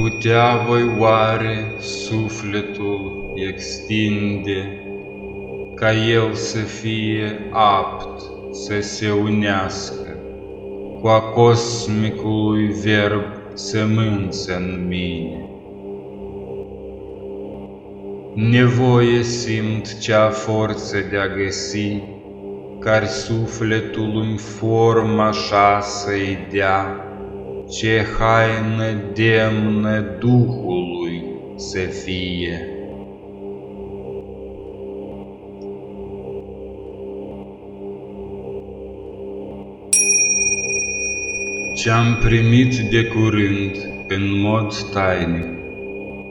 putea voi oare sufletul extinde, ca el să fie apt să se unească cu a cosmicului verb sămânță în mine. Nevoie simt cea forță de a găsi, care sufletul în formă așa să-i dea, ce haină demnă Duhului să fie. Ce-am primit de curând în mod tainic,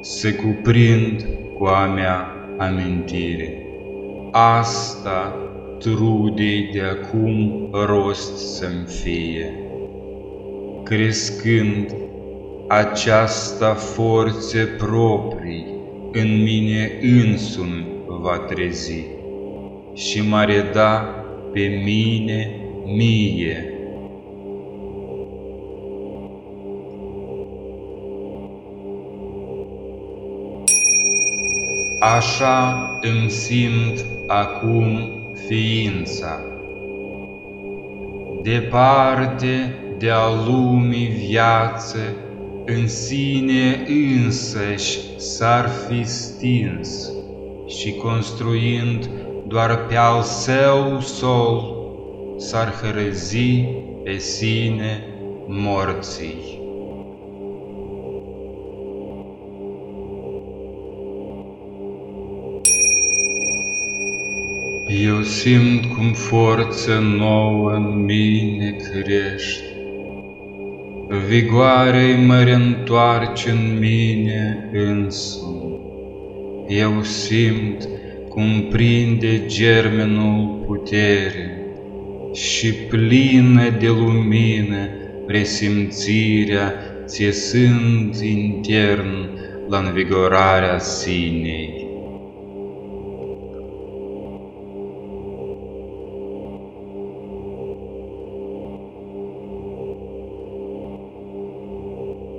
se cuprind cu a mea amintire. Asta trudei de acum rost să-mi fie. Crescând aceasta forțe proprii în mine însumi va trezi și mă reda pe mine mie. Așa îmi simt acum ființa. Departe de-a lumii viață, în sine însăși s-ar fi stins și construind doar pe al său sol, s-ar hărăzi pe sine morții. Eu simt cum forță nouă în mine crește, Vigoare mă reîntoarce în mine însumi. Eu simt cum prinde germenul putere Și plină de lumină presimțirea Țesând intern la învigorarea sinei.